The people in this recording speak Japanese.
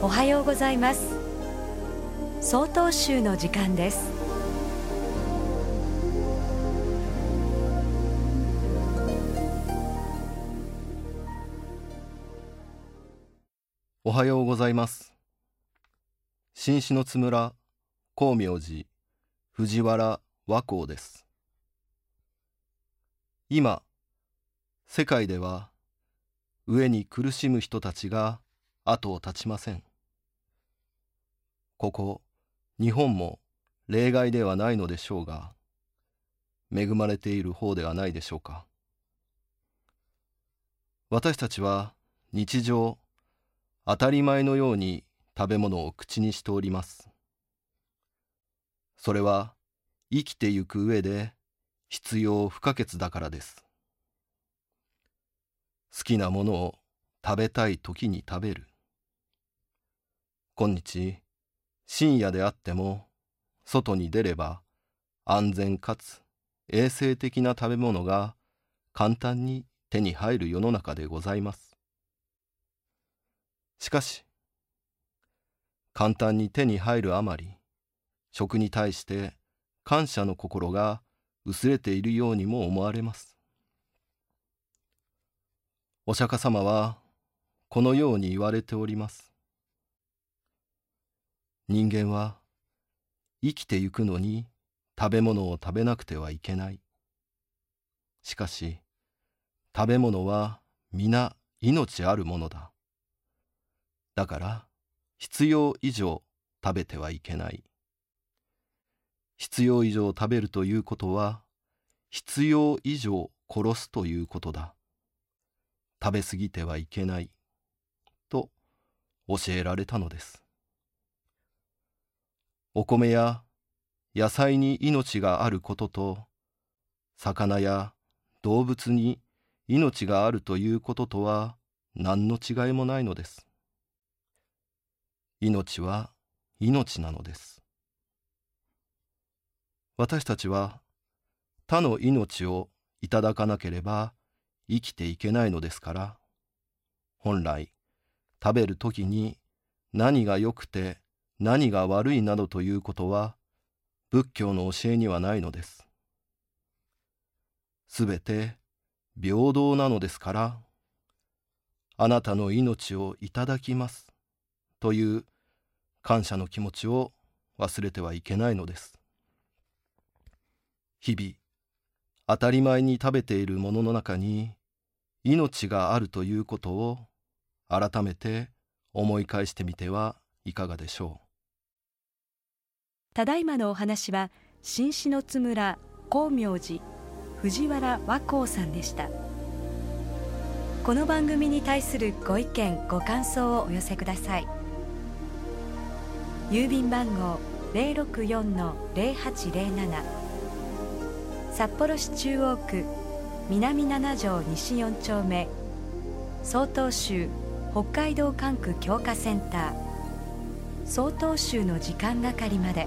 おはようございます。総統集の時間です。おはようございます。新篠津村光明寺藤原和光です。今世界では上に苦しむ人たちが後を絶ちません。ここ日本も例外ではないのでしょうが恵まれている方ではないでしょうか。私たちは日常当たり前のように食べ物を口にしております。それは生きてゆく上で必要不可欠だからです。好きなものを食べたい時に食べる。今日深夜であっても外に出れば安全かつ衛生的な食べ物が簡単に手に入る世の中でございます。しかし簡単に手に入るあまり食に対して感謝の心が薄れているようにも思われます。お釈迦様はこのように言われております。人間は生きてゆくのに食べ物を食べなくてはいけない。しかし、食べ物は皆命あるものだ。だから、必要以上食べてはいけない。必要以上食べるということは、必要以上殺すということだ。食べ過ぎてはいけない。と教えられたのです。お米や野菜に命があることと魚や動物に命があるということとは何の違いもないのです。命は命なのです。私たちは他の命をいただかなければ生きていけないのですから、本来食べるときに何が良くて何が悪いなどということは仏教の教えにはないのです。すべて平等なのですから、あなたの命をいただきますという感謝の気持ちを忘れてはいけないのです。日々、当たり前に食べているものの中に命があるということを改めて思い返してみてはいかがでしょう。ただいまのお話は新篠津村光明寺藤原和光さんでした。この番組に対するご意見ご感想をお寄せください。郵便番号064-0807札幌市中央区南七条西4丁目。曹洞州北海道管区強化センター。曹洞州の時間係まで。